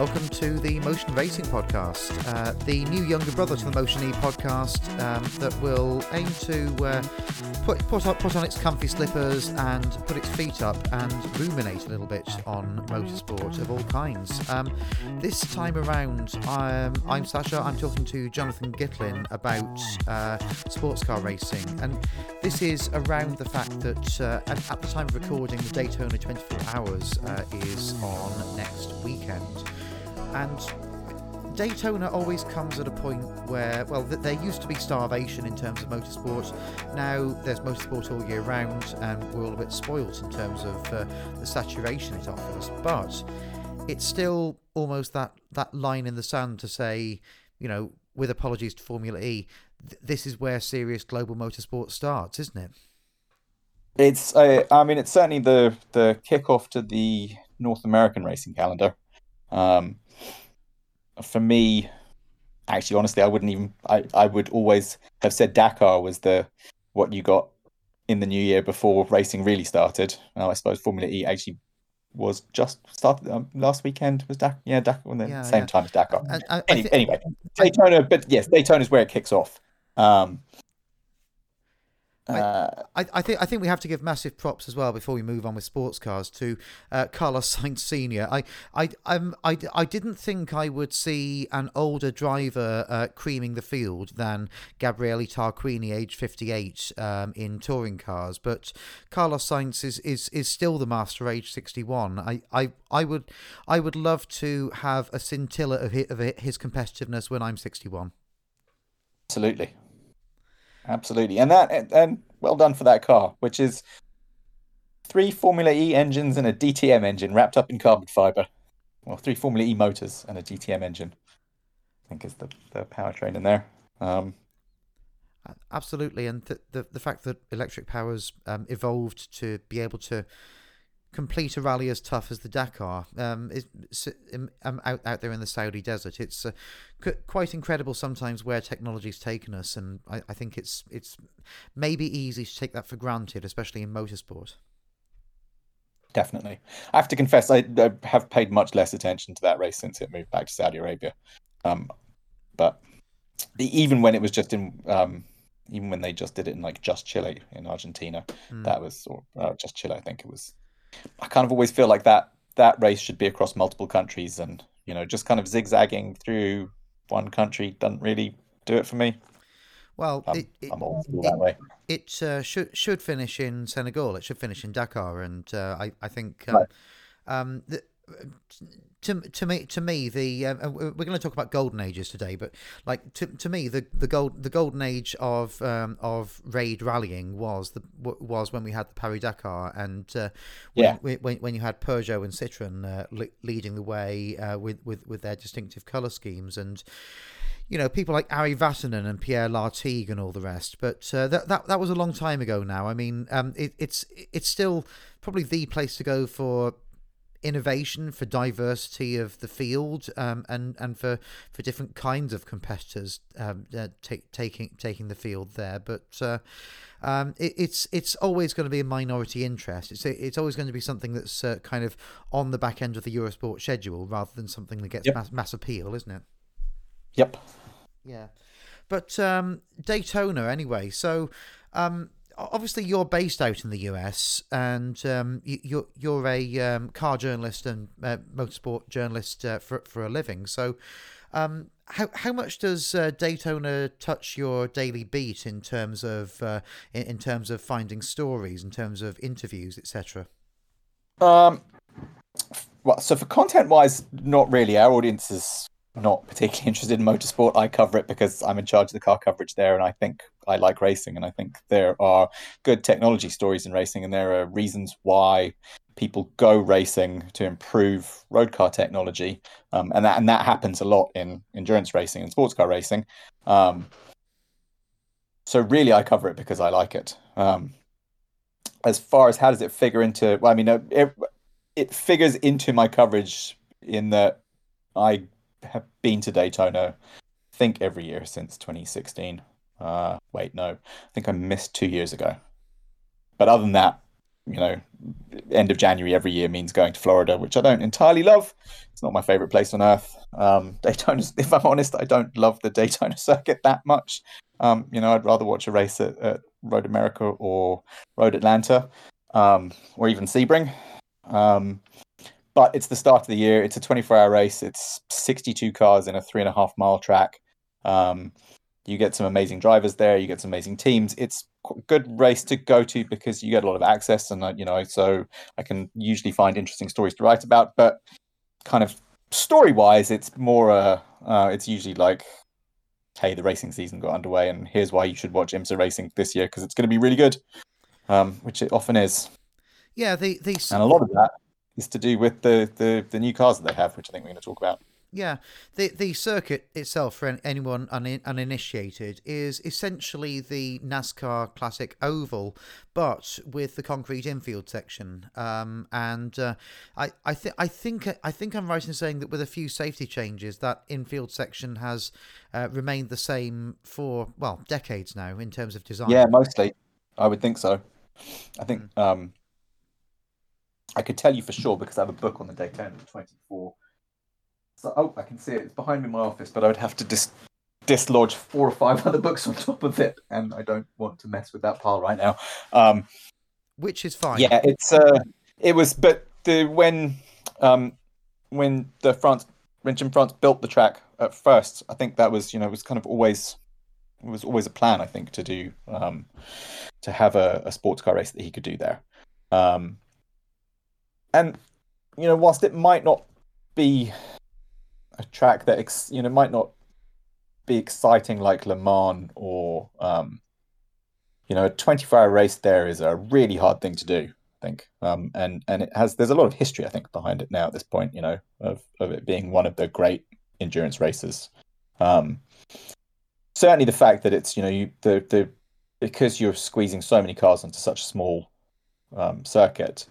welcome to the Motion Racing Podcast, uh, the new younger brother to the Motion E podcast um, that will aim to uh, put put, up, put on its comfy slippers and put its feet up and ruminate a little bit on motorsport of all kinds. Um, this time around, I'm, I'm Sascha. I'm talking to Jonathan Gitlin about uh, sports car racing, and this is around the fact that uh, at, at, the time of recording, the Daytona 24 Hours uh, is on next weekend. And Daytona always comes at a point where, well, there used to be starvation in terms of motorsport. Now there's motorsport all year round, and we're all a bit spoilt in terms of uh, the saturation it offers. But it's still almost that, that line in the sand to say, you know, with apologies to Formula E, th- this is where serious global motorsport starts, isn't it? It's, uh, I mean, it's certainly the the kickoff to the North American racing calendar. Um, for me, actually, honestly, I wouldn't even. I, I would always have said Dakar was the what you got in the new year before racing really started. Now, I suppose Formula E actually was just started um, last weekend. Was Dakar? Yeah, Dakar. the yeah, same yeah. time as Dakar. I, I, Any, I th- anyway, Daytona. But yes, Daytona is where it kicks off. Um, uh, I, I, think I think we have to give massive props as well before we move on with sports cars to uh, Carlos Sainz Senior. I I um, I I didn't think I would see an older driver uh, creaming the field than Gabriele Tarquini, age fifty eight, um, in touring cars, but Carlos Sainz is, is, is still the master, age sixty one. I, I I would I would love to have a scintilla of his, of his competitiveness when I'm sixty one. Absolutely, absolutely, and that and well done for that car, which is three Formula E engines and a DTM engine wrapped up in carbon fiber. Well, three Formula E motors and a DTM engine. I think is the the powertrain in there. Um, Absolutely, and the, the the fact that electric powers um, evolved to be able to complete a rally as tough as the Dakar um, is um, out out there in the Saudi desert. It's uh, quite incredible sometimes where technology's taken us, and I, I think it's it's maybe easy to take that for granted, especially in motorsport. Definitely, I have to confess I, I have paid much less attention to that race since it moved back to Saudi Arabia, um, but even when it was just in um, even when they just did it in like just Chile in Argentina, mm. that was or uh, just Chile, I think it was I kind of always feel like that that race should be across multiple countries, and you know, just kind of zigzagging through one country doesn't really do it for me. Well, I'm, it, it, I'm it, that way. It uh, should should finish in Senegal. It should finish in Dakar, and uh, I I think um, right. um, the, to to me to me the um, we're going to talk about golden ages today, but like to to me the the gold the golden age of um, of raid rallying was the was when we had the Paris Dakar and uh, when, yeah. when when you had Peugeot and Citroen uh, leading the way uh, with with with their distinctive color schemes and you know, people like Ari Vatanen and Pierre Lartigue and all the rest. But uh, that, that that was a long time ago now. I mean, um, it, it's it's still probably the place to go for innovation, for diversity of the field, um, and and for, for different kinds of competitors um, uh, take, taking taking the field there. But uh, um, it, it's it's always going to be a minority interest. It's it's always going to be something that's uh, kind of on the back end of the Eurosport schedule rather than something that gets yep. mass, mass appeal, isn't it? Yep. Yeah, but um, Daytona anyway. So. Um, obviously you're based out in the US and um, you, are you're a um, car journalist and uh, motorsport journalist uh, for for a living. So, um, how how much does uh, Daytona touch your daily beat in terms of uh, in, in, terms of finding stories, in terms of interviews, etc. Um, well, so for content wise, not really. Our audience is not particularly interested in motorsport. I cover it because I'm in charge of the car coverage there, and I think I like racing, and I think there are good technology stories in racing, and there are reasons why people go racing to improve road car technology, um, and that and that happens a lot in endurance racing and sports car racing. Um, so really, I cover it because I like it. Um, as far as how does it figure into? Well, I mean, it, it figures into my coverage in that I have been to Daytona, I think every year since 2016. Uh, wait, no, I think I missed two years ago. But other than that, you know, end of January every year means going to Florida, which I don't entirely love. It's not my favorite place on earth. Um, Daytona, if I'm honest, I don't love the Daytona circuit that much. Um, you know, I'd rather watch a race at, at Road America or Road Atlanta, um, or even Sebring. Um, but it's the start of the year. It's a 24 hour race. It's 62 cars in a three and a half mile track. Um, you get some amazing drivers there. You get some amazing teams. It's a good race to go to because you get a lot of access, and uh, you know, so I can usually find interesting stories to write about. But kind of story wise, it's more. Uh, uh, it's usually like, hey, the racing season got underway, and here's why you should watch IMSA racing this year because it's going to be really good, um, which it often is. Yeah, the the and a lot of that is to do with the the the new cars that they have, which I think we're going to talk about. Yeah, the the circuit itself for anyone un, uninitiated is essentially the NASCAR Classic Oval, but with the concrete infield section. Um, and uh, I I think I think I think I'm right in saying that with a few safety changes, that infield section has uh, remained the same for well decades now in terms of design. Yeah, mostly. I would think so. I think mm. um, I could tell you for sure because I have a book on the Daytona 24 so, oh, I can see it. It's behind me in my office, but I would have to dis- dislodge four or five other books on top of it, and I don't want to mess with that pile right now. Um, Which is fine. Yeah, it's uh, it was, but the when um, when the France when Jim France built the track at first, I think that was you know it was kind of always it was always a plan I think to do um, to have a, a sports car race that he could do there. Um, and you know, whilst it might not be a track that ex- you know might not be exciting like Le Mans or um, you know a 24 hour race there is a really hard thing to do I think. Um, and and it has there's a lot of history I think behind it now at this point you know of, of it being one of the great endurance races. Um, certainly the fact that it's you know you the the because you're squeezing so many cars onto such a small um, circuit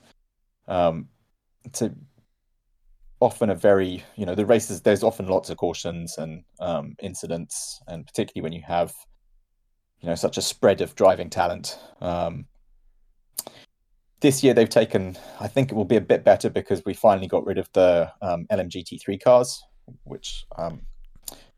um, to often a very you know the races there's often lots of cautions and um, incidents and particularly when you have you know such a spread of driving talent. Um, this year they've taken i think it will be a bit better because we finally got rid of the um, lmgt3 cars which um,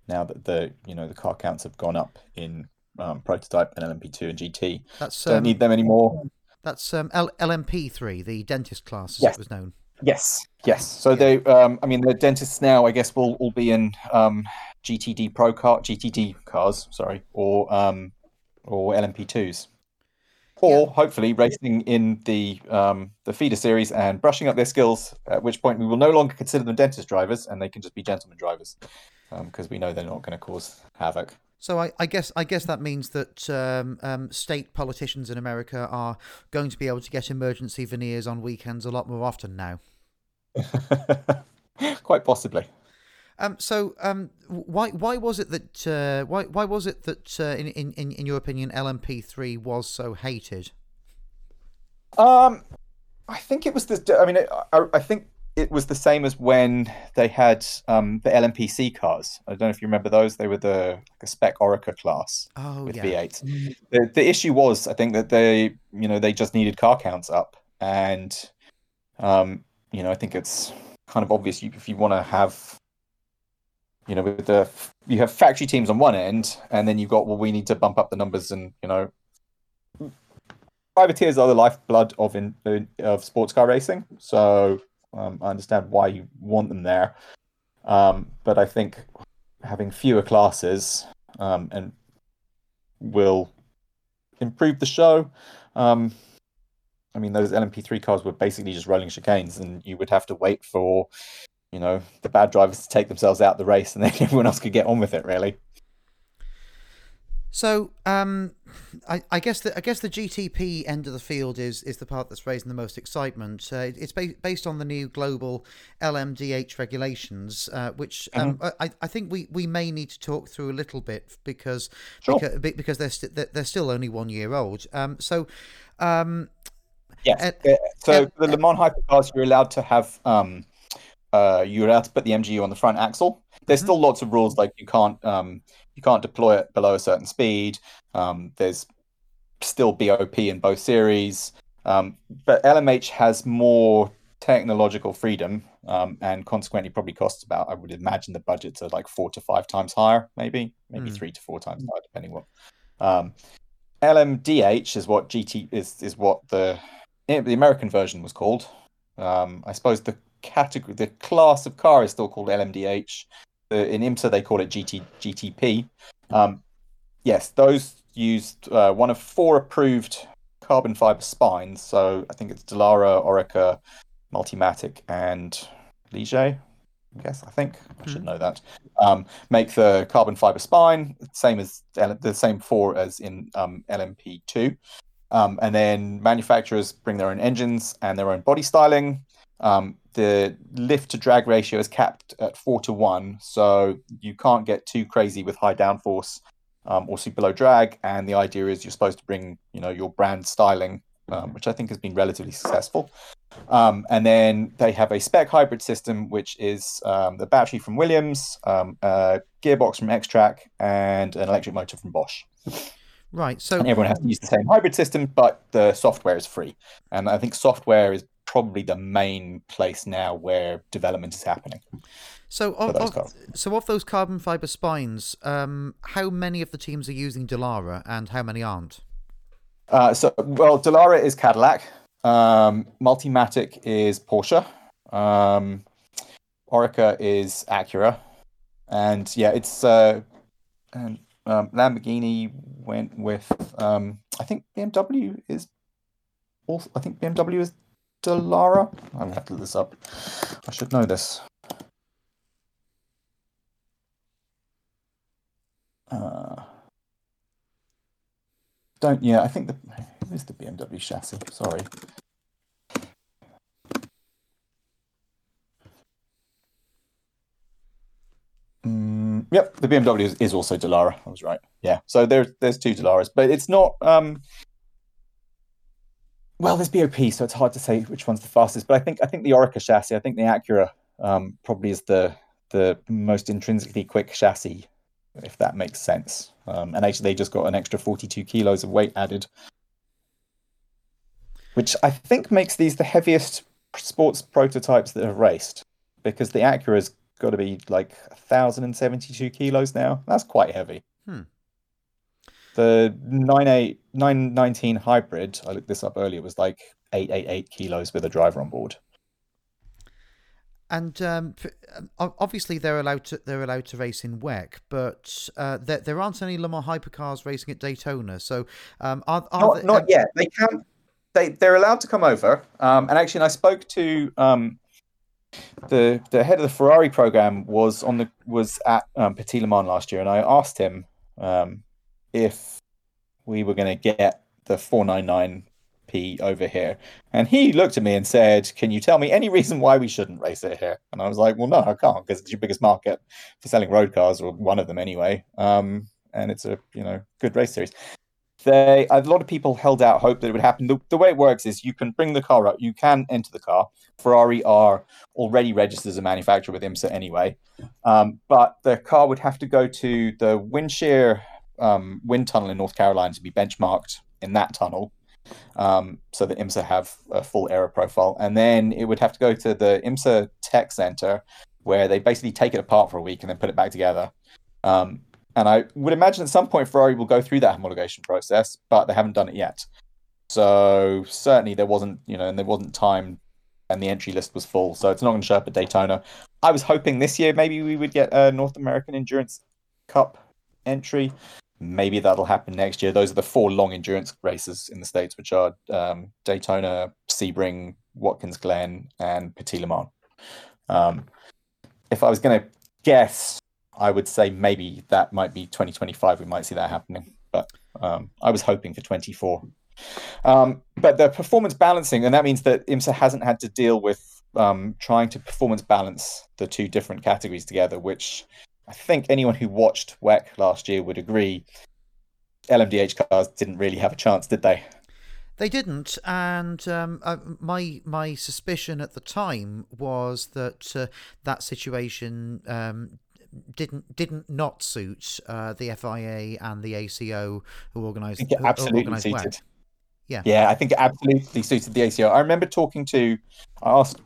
now that the you know the car counts have gone up in um, prototype and lmp2 and gt that's don't need them anymore that's um, L- lmp3 the dentist class as yes. it was known Yes, yes. So yeah. they, um, I mean, the dentists now, I guess, will all be in um, GTD Pro car, GTD cars, sorry, or um, or LMP twos, or yeah. hopefully racing in the um, the feeder series and brushing up their skills. At which point, we will no longer consider them dentist drivers, and they can just be gentleman drivers, because um, we know they're not going to cause havoc. So I, I, guess I guess that means that um, um, state politicians in America are going to be able to get emergency veneers on weekends a lot more often now. Quite possibly. Um, so, um, why why was it that uh, why why was it that uh, in, in in your opinion LMP3 was so hated? Um, I think it was the. I mean, I, I think it was the same as when they had um, the LMPC cars. I don't know if you remember those. They were the like spec Oreca class oh, with yeah. V8. Mm. The, the issue was, I think that they, you know, they just needed car counts up, and um, you know, I think it's kind of obvious you, if you want to have, you know, with the you have factory teams on one end, and then you've got well, we need to bump up the numbers, and you know, privateers are the lifeblood of in, of sports car racing. So um, I understand why you want them there, um, but I think having fewer classes um, and will improve the show. Um, I mean, those LMP3 cars were basically just rolling chicanes, and you would have to wait for, you know, the bad drivers to take themselves out the race, and then everyone else could get on with it. Really. So, um, I, I, guess the I guess the GTP end of the field is is the part that's raising the most excitement. Uh, it's ba- based on the new global LMDH regulations, uh, which um, mm-hmm. I, I think we, we may need to talk through a little bit because sure. because, because they're st- they're still only one year old. Um, so. Um, yes. Uh, so the Le Mans hypercars, you're allowed to have um, uh, you're allowed to put the MGU on the front axle. There's mm-hmm. still lots of rules like you can't um, you can't deploy it below a certain speed. Um, there's still BOP in both series. Um, but LMH has more technological freedom um, and consequently probably costs about i would imagine the budgets are like four to five times higher maybe maybe mm. three to four times higher depending what um, lmdh is what gt is is what the the american version was called um, i suppose the category the class of car is still called lmdh in imsa they call it gt gtp um, yes those used uh, one of four approved carbon fiber spines so i think it's Dallara, Oreca Multimatic and Ligier, I guess, I think. I should hmm. know that. Um, make the carbon fiber spine, same as the same four as in um, LMP2. Um, and then manufacturers bring their own engines and their own body styling. Um, the lift to drag ratio is capped at four to one, so you can't get too crazy with high downforce um, or super low drag. And the idea is you're supposed to bring, you know, your brand styling, um, which I think has been relatively successful. Um, and then they have a spec hybrid system, which is um, the battery from Williams, um, a gearbox from Xtrac, and an electric motor from Bosch. Right. So and everyone has to use the same hybrid system, but the software is free. And I think software is probably the main place now where development is happening. So of, of so of those carbon fiber spines, um, how many of the teams are using Dallara and how many aren't? Uh, so well, Dallara is Cadillac. Um, Multimatic is Porsche. Um, Oreca is Acura. And yeah, it's uh, and um, Lamborghini went with um, I think BMW is also I think BMW is Dallara. I'm gonna have to look this up. I should know this. Uh, don't yeah, I think the is the BMW chassis. Sorry. Mm, yep, the BMW is, is, also Dallara. I was right. Yeah, so there's there's two Dallaras, but it's not. Um, well, there's BOP, so it's hard to say which one's the fastest. But I think I think the Oreca chassis, I think the Acura um, probably is the the most intrinsically quick chassis, if that makes sense. Um, and actually, they just got an extra 42 kilos of weight added which I think makes these the heaviest sports prototypes that have raced because the Acura's got to be like 1,072 kilos now. That's quite heavy. Hmm. The 98, 919 hybrid, I looked this up earlier, was like 888 kilos with a driver on board. And um, um obviously they're allowed to they're allowed to race in WEC, but uh, there, there aren't any Le Mans hypercars racing at Daytona. So um, are, are not, they, not yet. They can they they're allowed to come over. Um, and actually, I spoke to um, the the head of the Ferrari program was on the was at um, Petit Le Mans last year, and I asked him um, if we were going to get the 499p over here, and he looked at me and said, "Can you tell me any reason why we shouldn't race it here?" And I was like, "Well, no, I can't because it's your biggest market for selling road cars, or one of them anyway." Um, and it's a you know good race series they a lot of people held out hope that it would happen. The, the, way it works is you can bring the car up, you can enter the car. Ferrari are already registered as a manufacturer with IMSA anyway, um, but the car would have to go to the Windshear um, wind tunnel in North Carolina to be benchmarked in that tunnel, um, so that IMSA have a full aero profile, and then it would have to go to the IMSA Tech Center where they basically take it apart for a week and then put it back together. Um, and I would imagine at some point Ferrari will go through that homologation process, but they haven't done it yet. So certainly there wasn't, you know, and there wasn't time and the entry list was full. So it's not going to show up at Daytona. I was hoping this year maybe we would get a North American Endurance Cup entry. Maybe that'll happen next year. Those are the four long endurance races in the States, which are um, Daytona, Sebring, Watkins Glen, and Petit Le Mans. Um, if I was going to guess, I would say maybe that might be 2025. We might see that happening, but um, I was hoping for 24. Um, but the performance balancing, and that means that IMSA hasn't had to deal with um, trying to performance balance the two different categories together, which I think anyone who watched WEC last year would agree. LMDH cars didn't really have a chance, did they? They didn't, and um, uh, my my suspicion at the time was that uh, that situation um, didn't didn't not suit uh, the FIA and the ACO who organised absolutely suited. Yeah, yeah, I think it absolutely suited the ACO. I remember talking to, I asked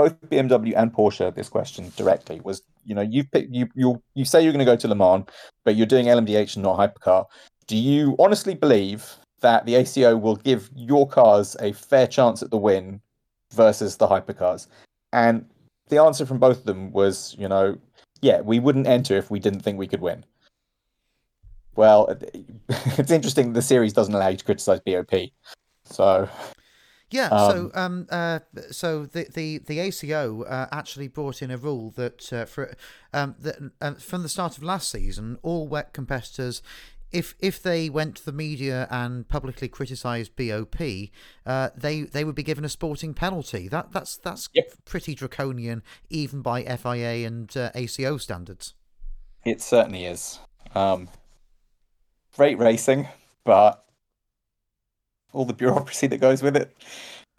both BMW and Porsche this question directly. Was you know you you you you say you're going to go to Le Mans, but you're doing LMDH and not hypercar. Do you honestly believe that the ACO will give your cars a fair chance at the win versus the hypercars? And the answer from both of them was, you know, yeah, we wouldn't enter if we didn't think we could win. Well, it's interesting the series doesn't allow you to criticize BOP. So yeah, um, so um, uh, so the the the ACO uh, actually brought in a rule that uh, for um, that uh, from the start of last season, all wet competitors if if they went to the media and publicly criticised BOP, uh, they they would be given a sporting penalty. That that's that's yep. pretty draconian, even by FIA and uh, ACO standards. It certainly is. Um, great racing, but all the bureaucracy that goes with it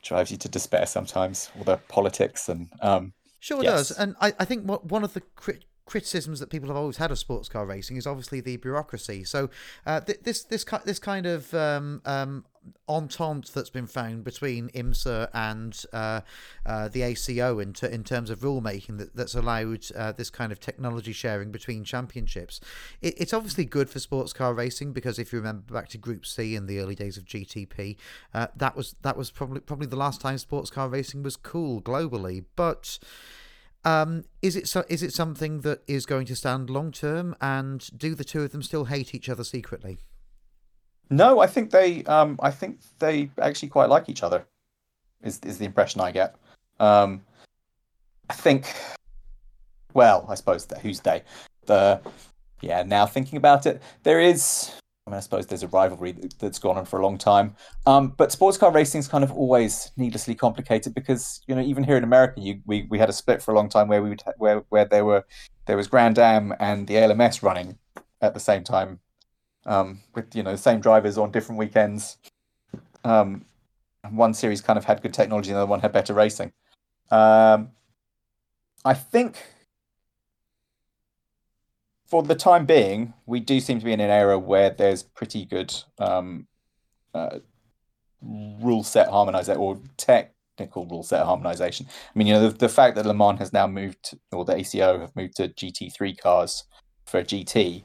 drives you to despair sometimes. All the politics and um, sure yes. does. And I, I think what one of the crit- criticisms that people have always had of sports car racing is obviously the bureaucracy. So uh, th- this this this kind of um, um, entente that's been found between IMSA and uh, uh, the ACO in, in terms of rulemaking that, that's allowed uh, this kind of technology sharing between championships. It, it's obviously good for sports car racing because if you remember back to Group C in the early days of GTP, uh, that was that was probably probably the last time sports car racing was cool globally, but. Um, is it so, is it something that is going to stand long term, and do the two of them still hate each other secretly? No, I think they um, I think they actually quite like each other. Is is the impression I get. Um, I think. Well, I suppose that who's they? The yeah. Now thinking about it, there is I mean, I suppose there's a rivalry that's gone on for a long time. Um, but sports car racing is kind of always needlessly complicated because you know even here in America, you, we we had a split for a long time where we would where where there were there was Grand Am and the ALMS running at the same time, um, with you know same drivers on different weekends. Um, one series kind of had good technology, and the other one had better racing. Um, I think for the time being, we do seem to be in an era where there's pretty good um, uh, rule set harmonization or technical rule set harmonization. I mean, you know, the, the fact that Le Mans has now moved, or the ACO have moved to GT3 cars for GT,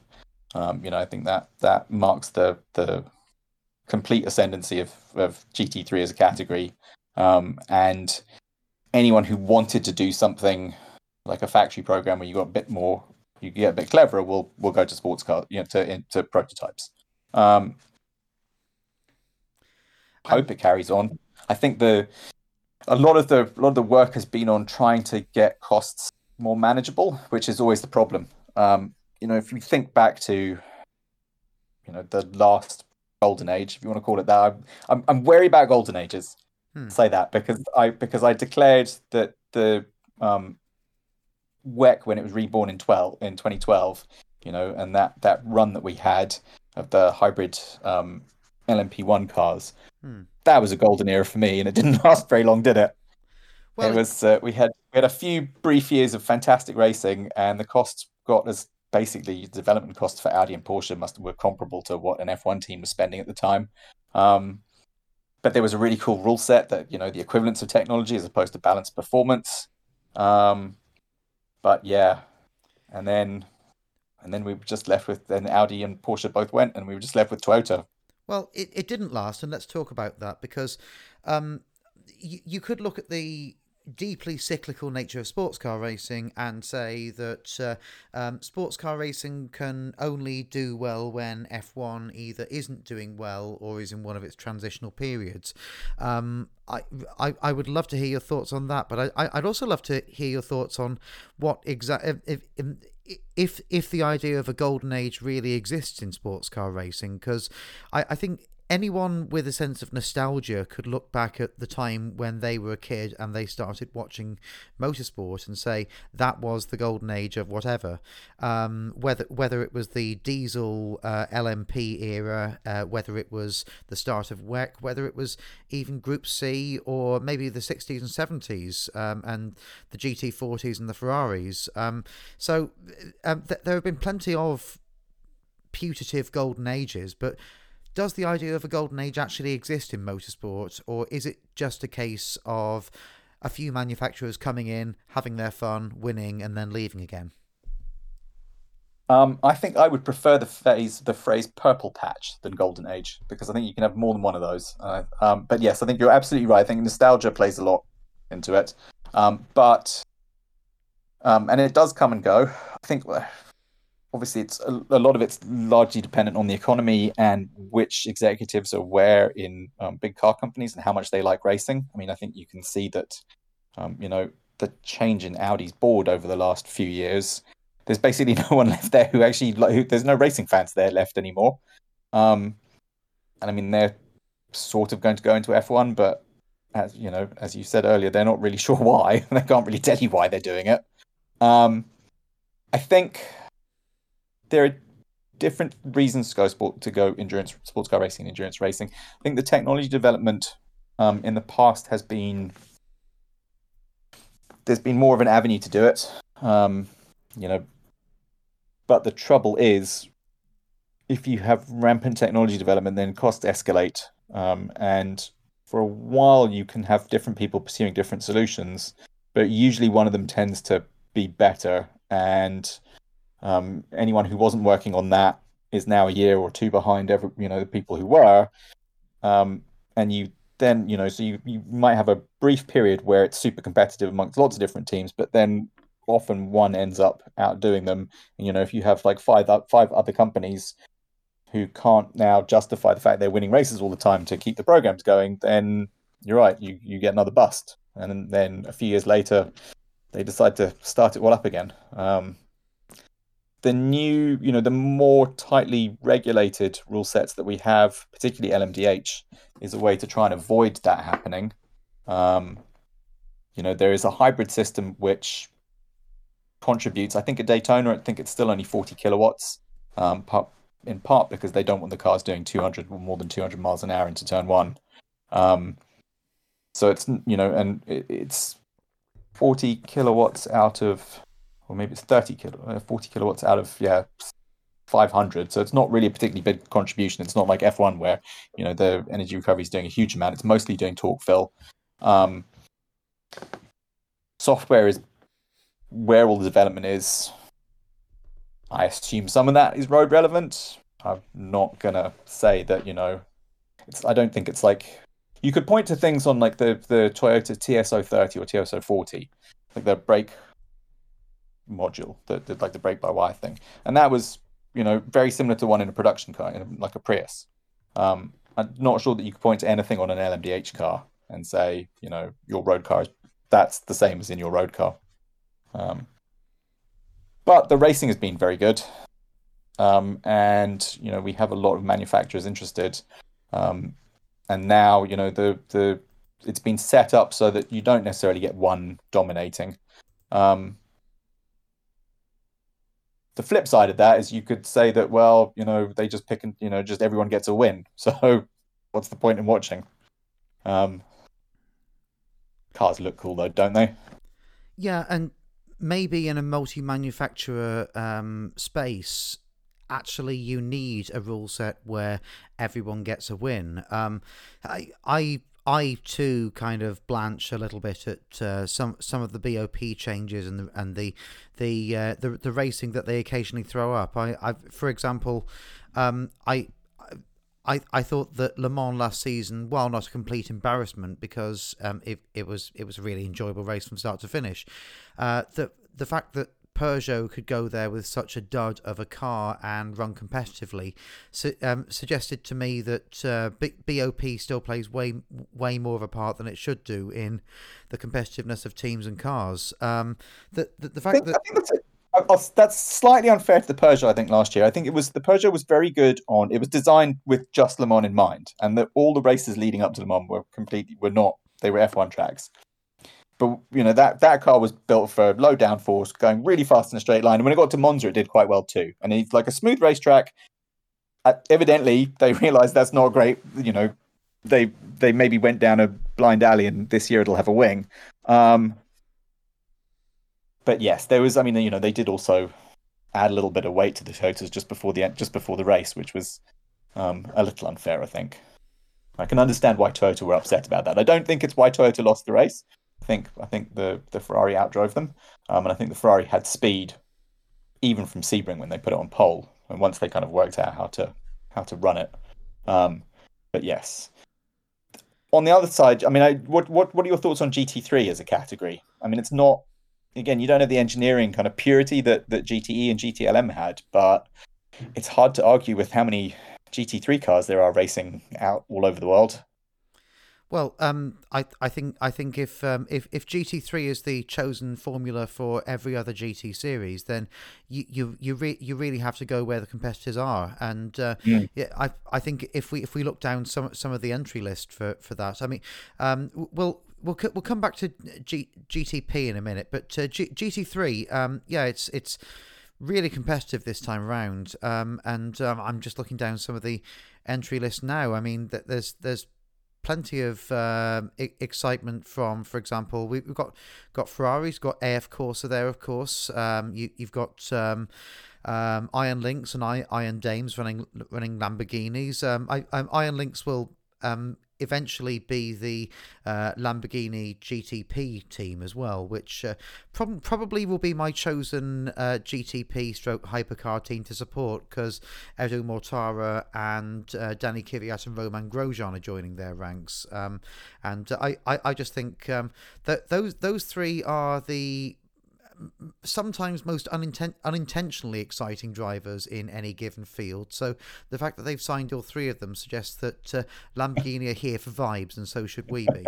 um, you know, I think that that marks the the complete ascendancy of, of GT3 as a category. Um, and anyone who wanted to do something like a factory program where you got a bit more you get a bit cleverer, we'll we'll go to sports car, you know, to into prototypes. Um, hope it carries on. I think the a lot of the a lot of the work has been on trying to get costs more manageable, which is always the problem. Um, you know, if you think back to you know the last golden age, if you want to call it that, I'm I'm, I'm wary about golden ages. Hmm. Say that because I because I declared that the um, WEC when it was reborn in 12 in 2012, you know, and that that run that we had of the hybrid um, LMP1 cars, hmm. that was a golden era for me, and it didn't last very long, did it? Well, it was. Uh, we had we had a few brief years of fantastic racing, and the costs got as basically development costs for Audi and Porsche must were comparable to what an F1 team was spending at the time. Um, but there was a really cool rule set that you know the equivalence of technology as opposed to balanced performance. Um, but yeah, and then and then we were just left with then Audi and Porsche both went, and we were just left with Toyota. Well, it, it didn't last, and let's talk about that because um, you, you could look at the deeply cyclical nature of sports car racing and say that uh, um, sports car racing can only do well when F1 either isn't doing well or is in one of its transitional periods. Um, I, I, I would love to hear your thoughts on that, but I, I'd also love to hear your thoughts on what exactly if, if, if if the idea of a golden age really exists in sports car racing, because I, I think anyone with a sense of nostalgia could look back at the time when they were a kid and they started watching motorsport and say that was the golden age of whatever. Um, whether whether it was the diesel uh, LMP era, uh, whether it was the start of WEC, whether it was even Group C or maybe the 60s and 70s um, and the GT40s and the Ferraris. Um, so um, th- there have been plenty of putative golden ages, but does the idea of a golden age actually exist in motorsport, or is it just a case of a few manufacturers coming in, having their fun, winning, and then leaving again? Um, I think I would prefer the phrase the phrase purple patch than golden age because I think you can have more than one of those. Uh, um, but yes, I think you're absolutely right. I think nostalgia plays a lot into it. Um, but um, and it does come and go. I think obviously it's a, a, lot of it's largely dependent on the economy and which executives are where in um, big car companies and how much they like racing. I mean, I think you can see that um, you know the change in Audi's board over the last few years there's basically no one left there who actually who, there's no racing fans there left anymore. Um, and I mean they're sort of going to go into F1, but as you know, as you said earlier, they're not really sure why. they can't really tell you why they're doing it. Um, I think there are different reasons to go sport to go endurance sports car racing, endurance racing. I think the technology development um, in the past has been there's been more of an avenue to do it. Um, you know, but the trouble is, if you have rampant technology development, then costs escalate. Um, and for a while, you can have different people pursuing different solutions, but usually one of them tends to be better. And um, anyone who wasn't working on that is now a year or two behind every, you know, the people who were. Um, and you then, you know, so you, you might have a brief period where it's super competitive amongst lots of different teams, but then often one ends up outdoing them. And, you know, if you have like five five other companies who can't now justify the fact they're winning races all the time to keep the programs going, then you're right, you you get another bust. And then a few years later, they decide to start it all up again. Um, the new, you know, the more tightly regulated rule sets that we have, particularly LMDH, is a way to try and avoid that happening. Um, you know, there is a hybrid system which contributes. I think at Daytona, I think it's still only 40 kilowatts, um, in part because they don't want the cars doing 200 or more than 200 miles an hour into turn one. Um, so it's you know, and it, it's 40 kilowatts out of, or maybe it's 30 kilo, uh, 40 kilowatts out of yeah 500. So it's not really a particularly big contribution. It's not like F1 where you know the energy recovery is doing a huge amount. It's mostly doing torque fill. Um, software is where all the development is. I assume some of that is road relevant. I'm not gonna say that you know. It's. I don't think it's like you could point to things on like the the Toyota TS030 or TS040 like the brake module, that the like the brake by wire thing, and that was you know very similar to one in a production car, in like a Prius. Um, I'm not sure that you could point to anything on an LMDH car and say you know your road car is that's the same as in your road car. Um, but the racing has been very good. Um, and you know we have a lot of manufacturers interested. Um, and now you know the the it's been set up so that you don't necessarily get one dominating. Um, the flip side of that is you could say that well you know they just pick and you know just everyone gets a win. So what's the point in watching? Um, cars look cool though, don't they? Yeah, and maybe in a multi-manufacturer um, space actually you need a rule set where everyone gets a win um, I, I I too kind of blanch a little bit at uh, some some of the BOP changes and the and the the uh, the, the racing that they occasionally throw up. I, I for example, um, I I, I thought that Le Mans last season, while not a complete embarrassment, because um, it, it was it was a really enjoyable race from start to finish, uh, the the fact that Peugeot could go there with such a dud of a car and run competitively su- um, suggested to me that uh, BOP still plays way way more of a part than it should do in the competitiveness of teams and cars. Um, the, the, the fact that that's slightly unfair to the Peugeot. I think last year, I think it was the Peugeot was very good on. It was designed with just Le Mans in mind, and that all the races leading up to Le Mans were completely were not. They were F1 tracks, but you know that that car was built for low downforce, going really fast in a straight line. And when it got to Monza, it did quite well too. And it's like a smooth racetrack. Uh, evidently, they realised that's not great. You know, they they maybe went down a blind alley, and this year it'll have a wing. Um, but yes, there was. I mean, you know, they did also add a little bit of weight to the Toyotas just before the just before the race, which was um, a little unfair, I think. I can understand why Toyota were upset about that. I don't think it's why Toyota lost the race. Think I think the the Ferrari outdrove them, um, and I think the Ferrari had speed, even from Sebring when they put it on pole, and once they kind of worked out how to how to run it. Um, but yes, on the other side, I mean, I, what what what are your thoughts on GT3 as a category? I mean, it's not again, you don't have the engineering kind of purity that that GTE and GTLM had, but it's hard to argue with how many GT3 cars there are racing out all over the world. Well, um, I I think I think if um, if if GT three is the chosen formula for every other GT series, then you you you, re- you really have to go where the competitors are, and uh, mm. yeah, I I think if we if we look down some some of the entry list for, for that, I mean, um, we'll we'll we'll come back to G, GTP in a minute, but uh, G, GT three, um, yeah, it's it's really competitive this time around, um, and um, I'm just looking down some of the entry list now. I mean, there's there's plenty of um, excitement from, for example, we've got got Ferraris, got AF Corse there, of course. Um, you, have got um, um, Iron Lynx and I, Iron Dames running running Lamborghinis. Um, I, um, Iron Lynx will eventually be the uh, Lamborghini GTP team as well, which uh, prob- probably will be my chosen uh, GTP stroke hypercar team to support because Edo Mortara and uh, Danny Kvyat and Romain Grosjean are joining their ranks. Um, and I, I, I, just think um, that those those three are the sometimes most uninten- unintentionally exciting drivers in any given field. So the fact that they've signed all three of them suggests that uh, Lamborghini are here for vibes, and so should we be.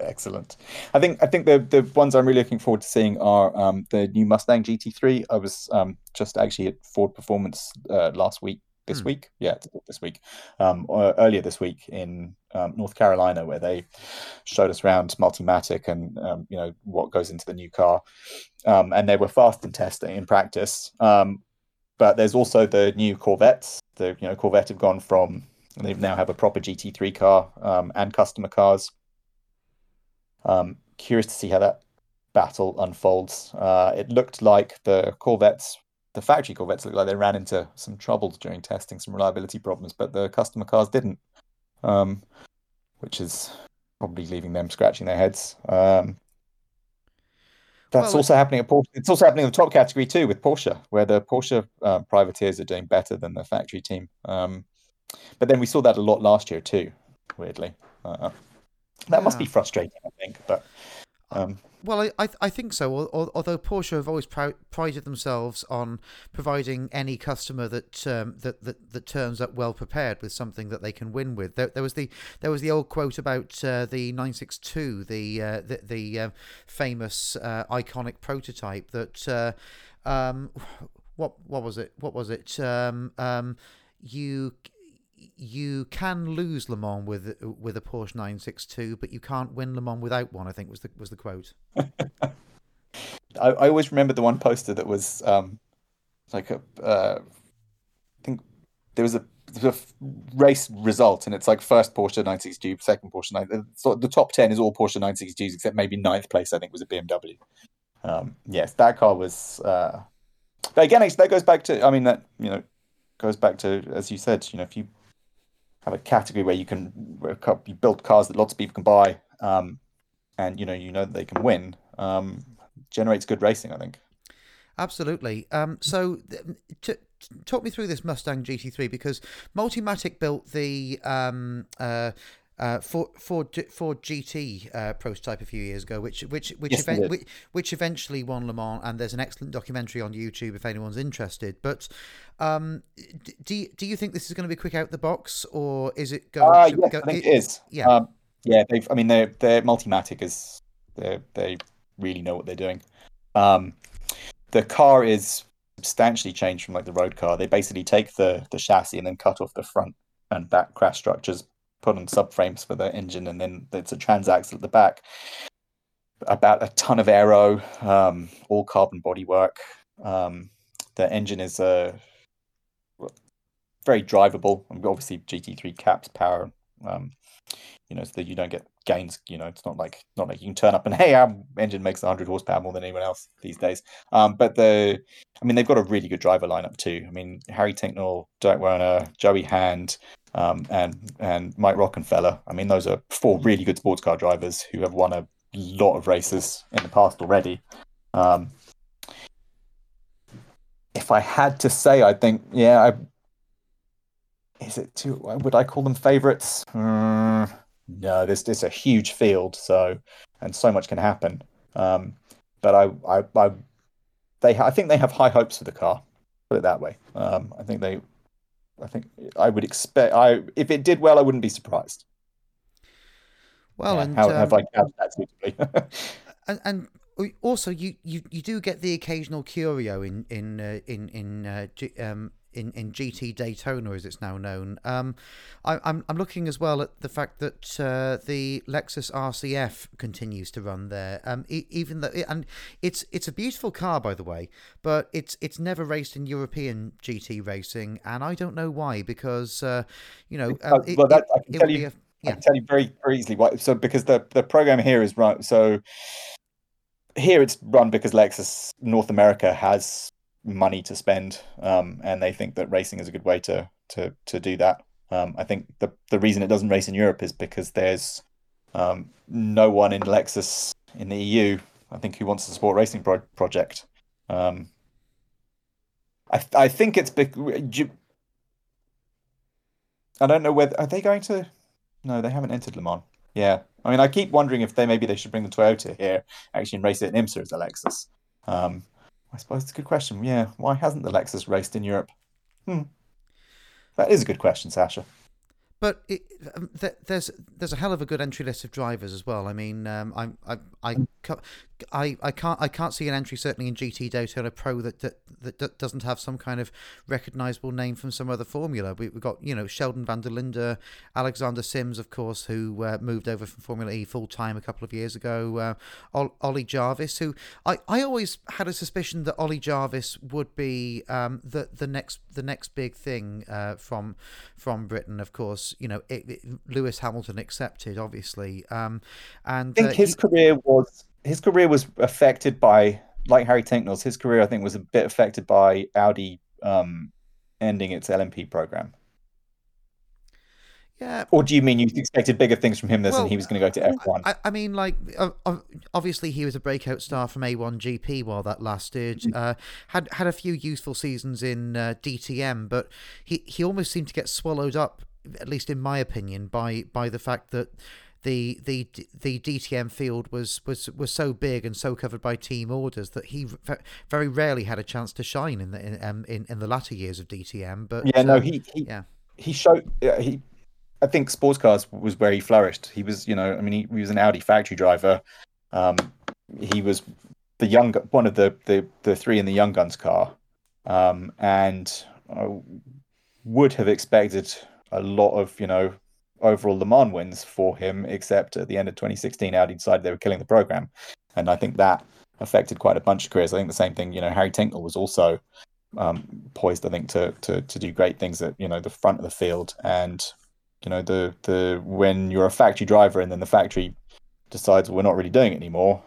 Excellent. I think I think the the ones I'm really looking forward to seeing are um, the new Mustang GT3. I was um, just actually at Ford Performance uh, last week this hmm. week. Yeah, this week. Um, uh, earlier this week in um, North Carolina, where they showed us around Multimatic and um, you know what goes into the new car, um, and they were fast in testing in practice. Um, but there's also the new Corvettes. The you know Corvette have gone from they now have a proper GT3 car um, and customer cars. curious to see how that battle unfolds. Uh, it looked like the Corvettes the factory Corvettes looked like they ran into some troubles during testing, some reliability problems, but the customer cars didn't, um, which is probably leaving them scratching their heads. Um, that's well, also happening at Porsche. It's also happening in the top category too with Porsche, where the Porsche uh, privateers are doing better than the factory team. Um, but then we saw that a lot last year too. Weirdly, uh, that yeah. must be frustrating, I think. But um, well, I, I think so. Although Porsche have always prided themselves on providing any customer that um, that, that that turns up well prepared with something that they can win with. There, there was the there was the old quote about uh, the 962, the uh, the, the uh, famous uh, iconic prototype that. Uh, um, what what was it? What was it? Um, um, you you can lose Le Mans with with a Porsche 962, but you can't win Le Mans without one. I think was the was the quote. I, I, always remember the one poster that was um, like a uh, I think there was a, a race result, and it's like first Porsche 962, second Porsche 9. So the top ten is all Porsche 962s except maybe ninth place. I think was a BMW. Um, yes, that car was. Uh, but again, that goes back to. I mean, that you know goes back to as you said. You know, if you have a category where you can you build cars that lots of people can buy, um, and you know you know that they can win. Um, generates good racing, I think. Absolutely. Um, so, talk me through this Mustang GT3 because Multimatic built the um, uh, uh, Ford, Ford, Ford GT uh, prototype a few years ago, which which which, yes, event, which, which eventually won Le Mans, and there's an excellent documentary on YouTube if anyone's interested. But um, do you, do you think this is going to be quick out the box, or is it going? Uh, yes, go, I think it, it is. Yeah, um, yeah. They've. I mean, they're they're Multimatic is they they really know what they're doing. Um, the car is substantially changed from like the road car. They basically take the the chassis and then cut off the front and back crash structures put on subframes for the engine, and then it's a transaxle at the back. About a ton of aero, um, all carbon bodywork. Um, the engine is uh, very drivable. Obviously, GT3 caps power. Um, you know, so that you don't get gains. You know, it's not like not like you can turn up and hey, our engine makes 100 horsepower more than anyone else these days. Um, but the, I mean, they've got a really good driver lineup too. I mean, Harry Tincknell, Dirk Werner, Joey Hand, um, and and Mike Rockenfeller. I mean, those are four really good sports car drivers who have won a lot of races in the past already. Um, if I had to say, I think, yeah, I, is it too? Would I call them favourites? Mm, no, this is a huge field, so and so much can happen. Um, but I, I, I, they, I think they have high hopes for the car. Put it that way. Um, I think they, I think I would expect. I if it did well, I wouldn't be surprised. Well, yeah, and how um, have I couched that suitably? and, and also you, you you do get the occasional curio in in uh, in in uh, um, in in GT Daytona as it's now known. Um, I, am I'm, I'm looking as well at the fact that uh, the Lexus RCF continues to run there. Um, even though and it's it's a beautiful car by the way, but it's it's never raced in European GT racing, and I don't know why because uh, you know um, it, well that, I can tell you. A, yeah. I can tell you very, very easily why. So because the the program here is right. So here it's run because Lexus North America has money to spend, um, and they think that racing is a good way to to to do that. Um, I think the the reason it doesn't race in Europe is because there's um, no one in Lexus in the EU, I think, who wants to support racing pro- project. Um, I I think it's big. I don't know whether are they going to. No, they haven't entered Le Mans. Yeah, I mean, I keep wondering if they maybe they should bring the Toyota here, actually, and race it in IMSA as a Lexus. Um, I suppose it's a good question. Yeah, why hasn't the Lexus raced in Europe? Hmm. That is a good question, Sascha. But it, um, th- there's there's a hell of a good entry list of drivers as well. I mean, um, I I I. I I can't I can't see an entry certainly in GT Daytona Pro that that, that doesn't have some kind of recognisable name from some other formula. We, have got you know Sheldon van der Linde, Alexander Sims, of course, who uh, moved over from Formula E full time a couple of years ago. Uh, Ollie Jarvis, who I, I always had a suspicion that Ollie Jarvis would be um, the the next the next big thing uh, from from Britain. Of course, you know, it, it, Lewis Hamilton accepted, obviously. Um, and I think uh, his he, career was his career was affected by, like Harry Tincknell's, his career I think was a bit affected by Audi um, ending its LMP program. Yeah. Or do you mean you expected bigger things from him well, than he was going to go to F1? I, I mean, like, obviously he was a breakout star from A1 GP while that lasted. Mm-hmm. Uh, had had a few useful seasons in uh, DTM, but he, he almost seemed to get swallowed up at least in my opinion, by by the fact that the the the DTM field was was was so big and so covered by team orders that he very rarely had a chance to shine in the in um, in, in the latter years of DTM. But yeah, no, he, he yeah he showed he. I think sports cars was where he flourished. He was, you know, I mean, he, he was an Audi factory driver. Um, he was the young one of the the the three in the Young Guns car, um, and I would have expected a lot of you know overall Le Mans wins for him, except at the end of 2016, Audi decided they were killing the program, and I think that affected quite a bunch of careers. I think the same thing, you know, Harry Tincknell was also um, poised, I think, to to to do great things at you know the front of the field, and you know the the when you're a factory driver and then the factory decides well, we're not really doing it anymore,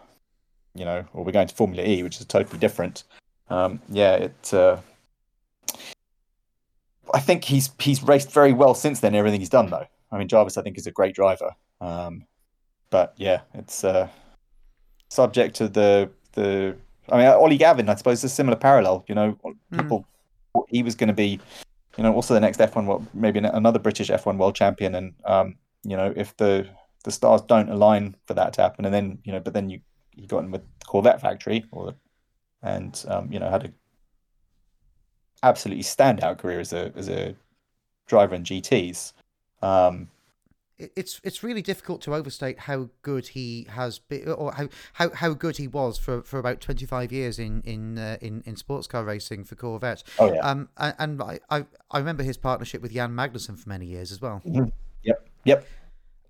you know, or we're going to Formula E, which is totally different. Um, yeah, it. Uh, I think he's he's raced very well since then. Everything he's done, though. I mean, Jarvis, I think, is a great driver. Um, but yeah, it's uh, subject to the the. I mean, Ollie Gavin, I suppose, is a similar parallel. You know, hmm. people mm. he was going to be, you know, also the next F1 world, maybe another British F1 world champion, and um, you know, if the the stars don't align for that to happen, and then you know, but then you you got in with the Corvette factory, or and um, you know had a absolutely standout career as a as a driver in GTS. Um, it's it's really difficult to overstate how good he has been, or how, how, how good he was for, for about twenty five years in in, uh, in in sports car racing for Corvette. Oh yeah. Um, and, I, I I remember his partnership with Jan Magnussen for many years as well. Mm-hmm. Yep. Yep.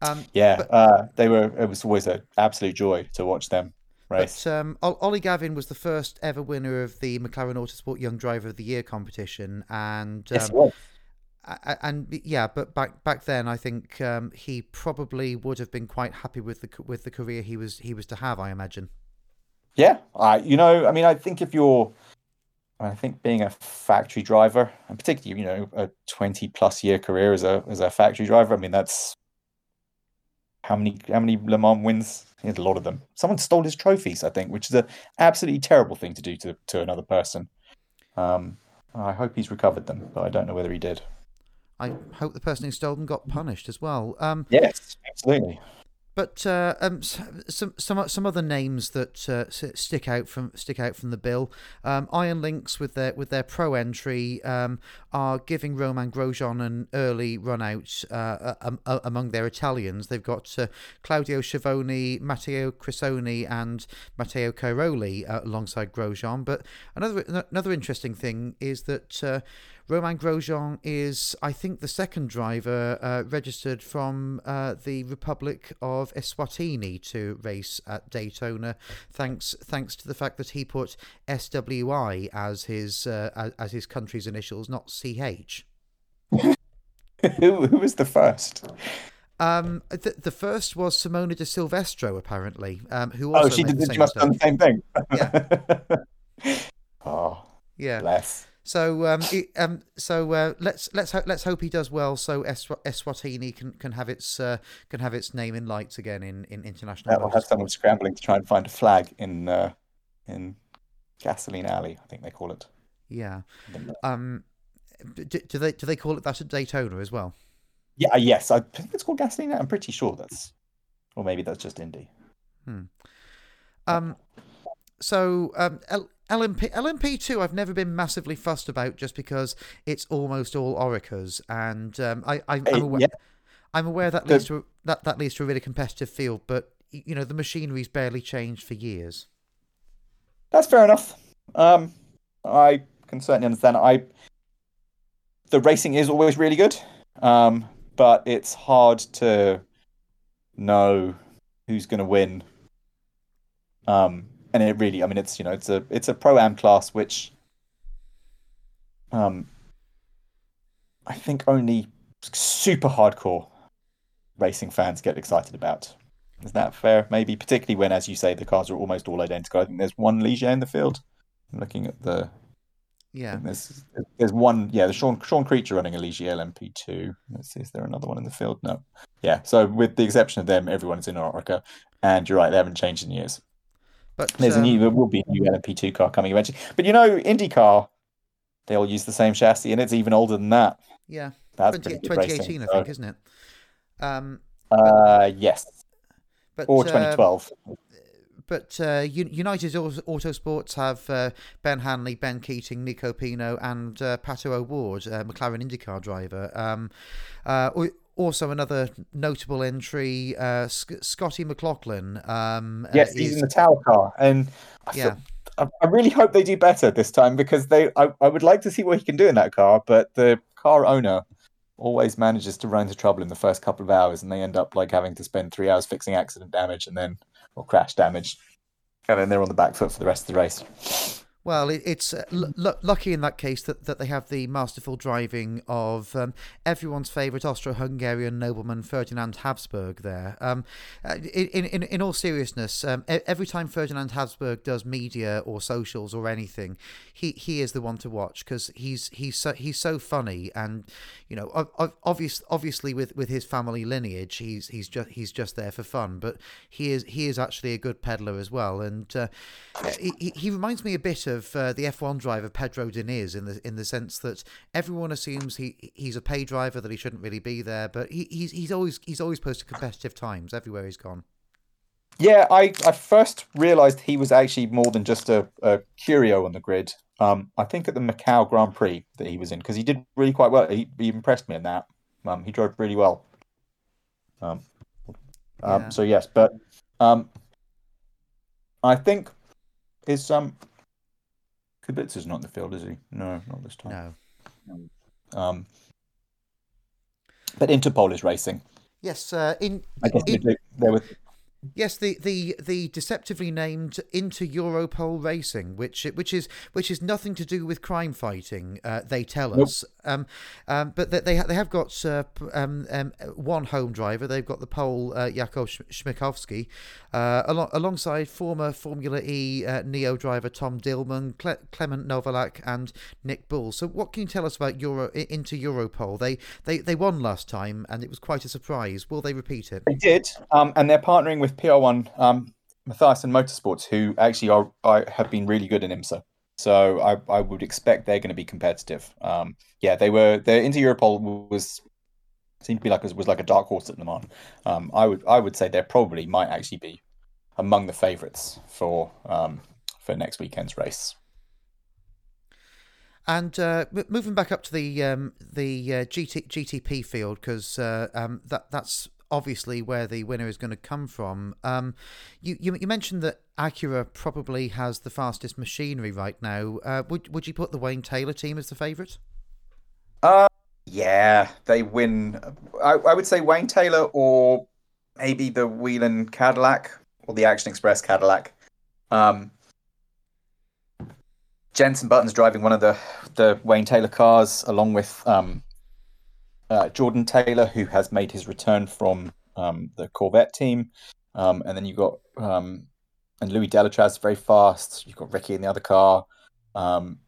Um, yeah, but, uh, they were. It was always an absolute joy to watch them. Right. But um, Ollie Gavin was the first ever winner of the McLaren Autosport Young Driver of the Year competition, and um, yes, and yeah, but back back then, I think um, he probably would have been quite happy with the with the career he was he was to have. I imagine. Yeah, I you know, I mean, I think if you're, I think being a factory driver, and particularly you know a twenty plus year career as a as a factory driver, I mean that's how many how many Le Mans wins? He had a lot of them. Someone stole his trophies, I think, which is an absolutely terrible thing to do to to another person. Um, I hope he's recovered them, but I don't know whether he did. I hope the person who stole them got punished as well. Um, yes, absolutely. But uh, um, some some some other names that uh, stick out from stick out from the bill. Um, Iron Lynx with their with their pro entry um, are giving Romain Grosjean an early run out uh, among their Italians. They've got uh, Claudio Schiavone, Matteo Cressoni, and Matteo Cairoli uh, alongside Grosjean. But another another interesting thing is that Romain Grosjean is, I think, the second driver uh, registered from uh, the Republic of Eswatini to race at Daytona, thanks thanks to the fact that he put SWI as his uh, as his country's initials, not CH. who, who was the first? Um, the, the first was Simona de Silvestro, apparently, um, who oh, also oh, she did. She must have done the same thing. Yeah. oh, yeah. Bless. So um, it, um, so uh, let's let's ho- let's hope he does well. So Eswatini can, can have its uh, can have its name in lights again in, in international. Yeah, we'll have someone scrambling to try and find a flag in uh, in Gasoline Alley, I think they call it. Yeah. Um, do, do they do they call it that at Daytona as well? Yeah. Uh, yes, I think it's called Gasoline. I'm pretty sure that's, or maybe that's just Indy. Hmm. Um. So um, LMP LMP two I've never been massively fussed about just because it's almost all Orecas and um, I, I am aware yeah. I'm aware that leads to that that leads to a really competitive field, but you know the machinery's barely changed for years. That's fair enough. Um, I can certainly understand. I the racing is always really good, um, but it's hard to know who's going to win. Um, and it really, I mean, it's you know, it's a it's a pro am class which, um, I think only super hardcore racing fans get excited about. Is that fair? Maybe, particularly when, as you say, the cars are almost all identical. I think there's one Ligier in the field. I'm looking at the. Yeah. There's there's one. Yeah, the Sean Sean Creech running a Ligier LMP2. Let's see, is there another one in the field? No. Yeah. So with the exception of them, everyone's in Oreca, and you're right, they haven't changed in years. But there's um, a new, there will be a new LMP2 car coming eventually. But you know, IndyCar, they all use the same chassis, and it's even older than that. Yeah, that's 20, 2018, racing, I think, so. isn't it? Um, uh, yes, but, or 2012. Uh, but uh, United Autosports have uh, Ben Hanley, Ben Keating, Nico Pino, and uh, Pato O'Ward, uh, McLaren IndyCar driver. Um, uh, also another notable entry, uh, Sc- Scotty McLaughlin. Um, uh, yes, he's in the tower car, and I yeah. Feel, I, really hope they do better this time because they. I, I would like to see what he can do in that car, but the car owner always manages to run into trouble in the first couple of hours, and they end up like having to spend three hours fixing accident damage and then or crash damage, and then they're on the back foot for the rest of the race. Well, it, it's uh, l- lucky in that case that, that they have the masterful driving of um, everyone's favourite Austro-Hungarian nobleman Ferdinand Habsburg there. Um, uh, in, in, in all seriousness, um, every time Ferdinand Habsburg does media or socials or anything, he, he is the one to watch because he's he's so, he's so funny and you know obvious, obviously with, with his family lineage he's he's just he's just there for fun, but he is he is actually a good peddler as well, and uh, he, he reminds me a bit of of uh, the F1 driver Pedro Diniz in the in the sense that everyone assumes he he's a pay driver that he shouldn't really be there, but he, he's he's always he's always posted competitive times everywhere he's gone. Yeah, I, I first realised he was actually more than just a, a curio on the grid. Um, I think at the Macau Grand Prix that he was in because he did really quite well. He, he impressed me in that. Um, he drove really well. Um, um yeah. so yes, but um, I think his um is not in the field, is he? No, not this time. No. Um, but Interpol is racing. Yes, uh, in, I guess in, they were Yes, the, the, the deceptively named Inter Europol Racing, which which is which is nothing to do with crime fighting. Uh, they tell nope. us, um, um, but they they have got uh, um, um, one home driver. They've got the Pole uh, Jakub Śmiechowski, uh, al- alongside former Formula E uh, Neo driver Tom Dillmann, Cle- Clement Novalak, and Nick Boulle. So, what can you tell us about Euro Inter Europol? They they they won last time, and it was quite a surprise. Will they repeat it? They did, um, and they're partnering with PR1 um, and Motorsports, who actually are, are, have been really good in IMSA. So I, I would expect they're going to be competitive. Um, yeah, they were. Their Inter Europol was seemed to be like was like a dark horse at Le Mans. Um, I would I would say they probably might actually be among the favourites for um, for next weekend's race. And uh, moving back up to the um, the uh, GT, GTP field because uh, um, that that's obviously where the winner is going to come from. Um, you, you, you mentioned that Acura probably has the fastest machinery right now. Uh, would would you put the Wayne Taylor team as the favourite? Uh yeah, they win. I, I would say Wayne Taylor or maybe the Whelen Cadillac or the Action Express Cadillac. Um, Jenson Button's driving one of the the Wayne Taylor cars along with um, uh, Jordan Taylor, who has made his return from um, the Corvette team, um, and then you've got um, and Louis Delétraz very fast. You've got Ricky in the other car. Um,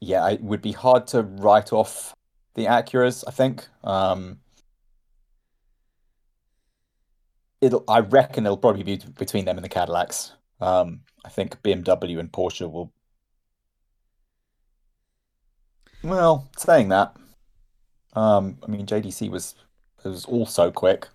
yeah, it would be hard to write off the Acuras. I think. Um, it'll. I reckon it'll probably be between them and the Cadillacs. Um, I think BMW and Porsche will. Well, saying that, um, I mean, JDC was was also quick.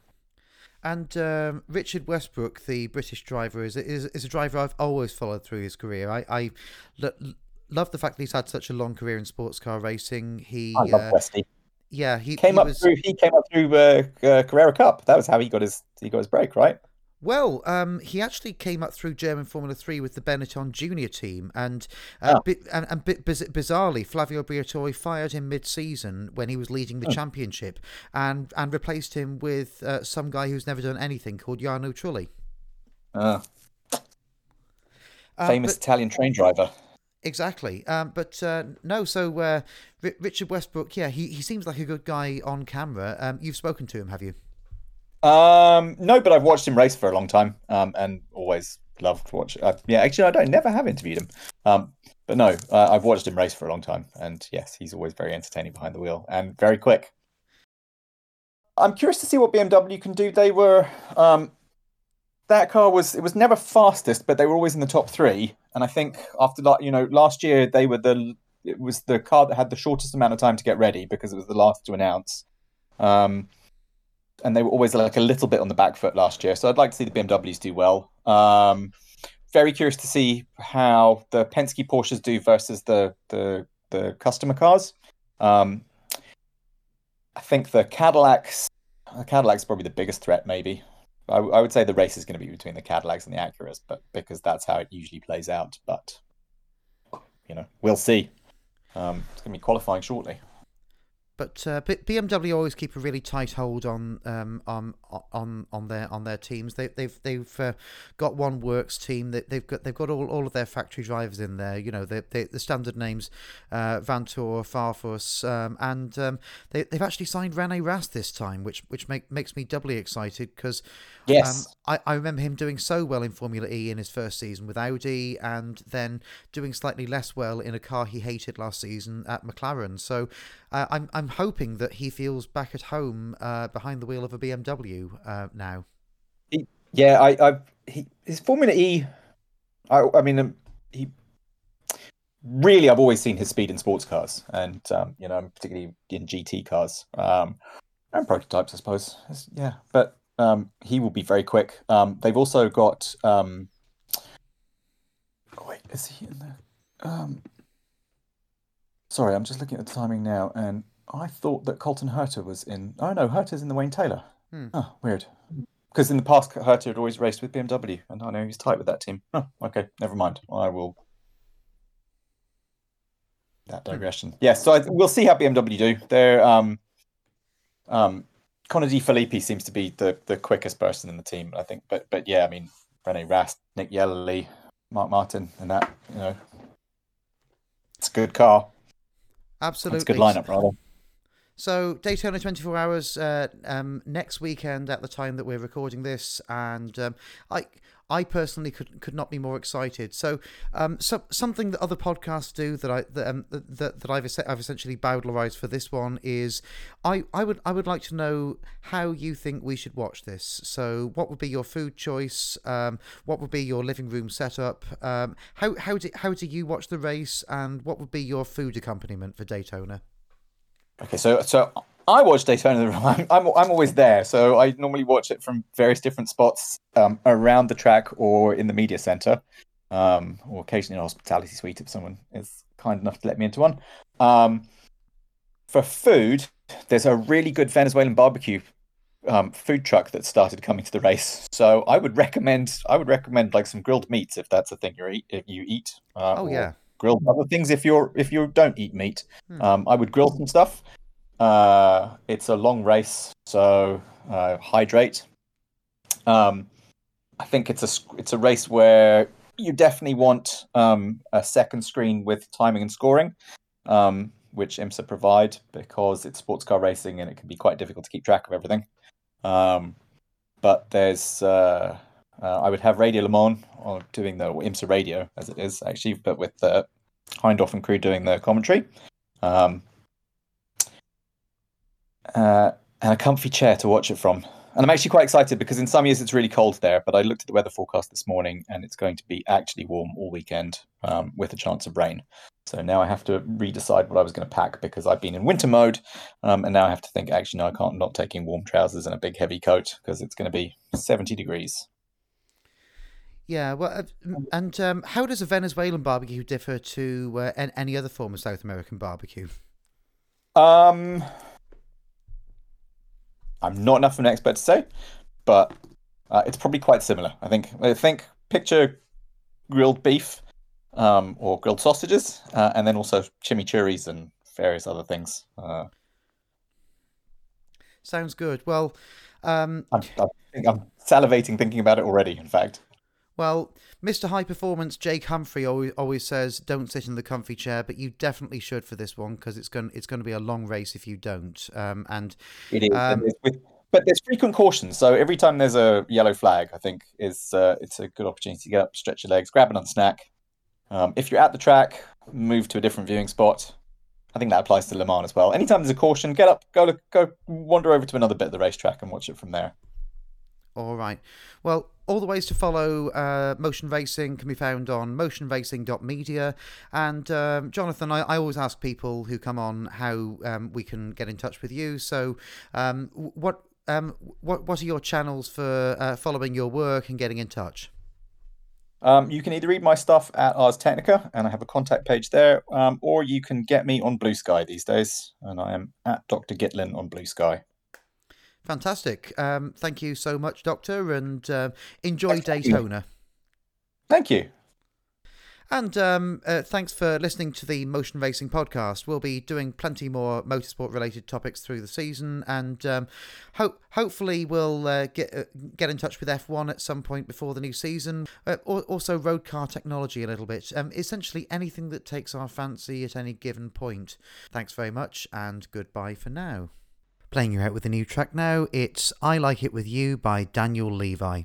And um, Richard Westbrook, the British driver, is, is is a driver I've always followed through his career. I, I lo- love the fact that he's had such a long career in sports car racing. He, I love uh, Westy. Yeah, he came he up was... through. He came up through uh, uh, Carrera Cup. That was how he got his he got his break, right? Well, um, he actually came up through German Formula Three with the Benetton Junior team, and uh, oh. bi- and, and bi- bizarrely, Flavio Briatore fired him mid-season when he was leading the oh. championship, and and replaced him with uh, some guy who's never done anything called Jarno Trulli. Uh, famous but, Italian train driver. Exactly, um, but uh, no. So uh, R- Richard Westbrook, yeah, he, he seems like a good guy on camera. Um, you've spoken to him, have you? Um, no, but I've watched him race for a long time, um, and always loved watch. Uh, yeah, actually, I don't never have interviewed him. Um, but no, uh, I've watched him race for a long time, and yes, he's always very entertaining behind the wheel and very quick. I'm curious to see what BMW can do. They were um, that car was it was never fastest, but they were always in the top three. And I think after that, you know, last year they were the it was the car that had the shortest amount of time to get ready because it was the last to announce. Um, and they were always like a little bit on the back foot last year. So I'd like to see the BMWs do well. Um, very curious to see how the Penske Porsches do versus the the, the customer cars. Um, I think the Cadillacs, the Cadillacs probably the biggest threat. Maybe I, I would say the race is going to be between the Cadillacs and the Acuras, but because that's how it usually plays out. But you know, we'll see. Um, it's going to be qualifying shortly. But uh, BMW always keep a really tight hold on um, on on on their on their teams. They, they've they've uh, got one works team. That they've got they've got all, all of their factory drivers in there. You know they, they, the standard names, uh, Vanthoor, Farfus, um, and um, they they've actually signed Rene Rast this time, which which make, makes me doubly excited because yes, um, I I remember him doing so well in Formula E in his first season with Audi, and then doing slightly less well in a car he hated last season at McLaren. So uh, I'm I'm hoping that he feels back at home uh, behind the wheel of a BMW uh, now. He, yeah, I, I he, his Formula E. I, I mean, um, he really I've always seen his speed in sports cars, and um, you know, particularly in GT cars um, and prototypes, I suppose. It's, yeah, but um, he will be very quick. Um, they've also got. Um, oh wait, is he in there? Sorry, I'm just looking at the timing now, and I thought that Colton Herta was in. Oh no, Herta's in the Wayne Taylor. Hmm. Oh, weird. Because in the past, Herta had always raced with BMW, and I know he's tight with that team. Oh, okay, never mind. I will. That hmm. digression. Yes, yeah, so I, we'll see how BMW do. They're um, um, Connor De Phillippi seems to be the, the quickest person in the team, I think. But but yeah, I mean Rene Rast, Nick Yelloly, Mark Martin, and that you know, it's a good car. Absolutely, it's a good lineup, rather. So Daytona 24 Hours uh, um, next weekend at the time that we're recording this, and um, I I personally could could not be more excited. So, um, so something that other podcasts do that I that um, that, that I've I've essentially bowdlerized for this one is I, I would I would like to know how you think we should watch this. So, what would be your food choice? Um, what would be your living room setup? Um, how how do how do you watch the race? And what would be your food accompaniment for Daytona? Okay, so so I watch Daytona. I'm, I'm, I'm always there, so I normally watch it from various different spots um, around the track or in the media center, um, or occasionally in a hospitality suite if someone is kind enough to let me into one. Um, for food, there's a really good Venezuelan barbecue um, food truck that started coming to the race. So I would recommend I would recommend like some grilled meats if that's a thing you eat. If you eat. Uh, oh yeah. Grilled other things if you're if you don't eat meat. Hmm. Um, I would grill some stuff. Uh, it's a long race, so uh, hydrate. Um, I think it's a it's a race where you definitely want um, a second screen with timing and scoring, um, which IMSA provide because it's sports car racing and it can be quite difficult to keep track of everything. Um, but there's uh, uh, I would have Radio Le Mans or doing the IMSA radio as it is actually, but with the Hindhaugh and crew doing the commentary. Um, uh, and a comfy chair to watch it from. And I'm actually quite excited because in some years it's really cold there, but I looked at the weather forecast this morning and it's going to be actually warm all weekend um, with a chance of rain. So now I have to redecide what I was going to pack because I've been in winter mode, um, and now I have to think actually no, I can't. Not taking warm trousers and a big heavy coat because it's going to be 70 degrees. Yeah, well, uh, and um, how does a Venezuelan barbecue differ to uh, any other form of South American barbecue? Um, I'm not enough of an expert to say, but uh, it's probably quite similar. I think. I think picture grilled beef um, or grilled sausages, uh, and then also chimichurris and various other things. Uh, Sounds good. Well, um... I'm, I'm salivating thinking about it already. In fact. Well, Mr. High Performance Jake Humphrey always, always says, "Don't sit in the comfy chair," but you definitely should for this one because it's going it's going to be a long race if you don't. Um, and it is, um, with, but there's frequent cautions. So every time there's a yellow flag, I think is uh, it's a good opportunity to get up, stretch your legs, grab another snack. Um, if you're at the track, move to a different viewing spot. I think that applies to Le Mans as well. Anytime there's a caution, get up, go look, go wander over to another bit of the racetrack and watch it from there. All right. Well, all the ways to follow uh, Motion Racing can be found on motionracing.media. And um, Jonathan, I, I, always ask people who come on how um, we can get in touch with you. So, um, what um, what what are your channels for uh, following your work and getting in touch? Um, you can either read my stuff at Ars Technica, and I have a contact page there, um, or you can get me on Blue Sky these days, and I am at Dr. Gitlin on Blue Sky. Fantastic. Um, thank you so much, Doctor, and uh, enjoy Daytona. Thank you. And um, uh, thanks for listening to the Motion Racing podcast. We'll be doing plenty more motorsport related topics through the season, and um, ho- hopefully we'll uh, get uh, get in touch with F1 at some point before the new season. Uh, also, road car technology a little bit. Um, essentially, anything that takes our fancy at any given point. Thanks very much, and goodbye for now. Playing you out with a new track now, it's I Like It With You by Daniel Levi.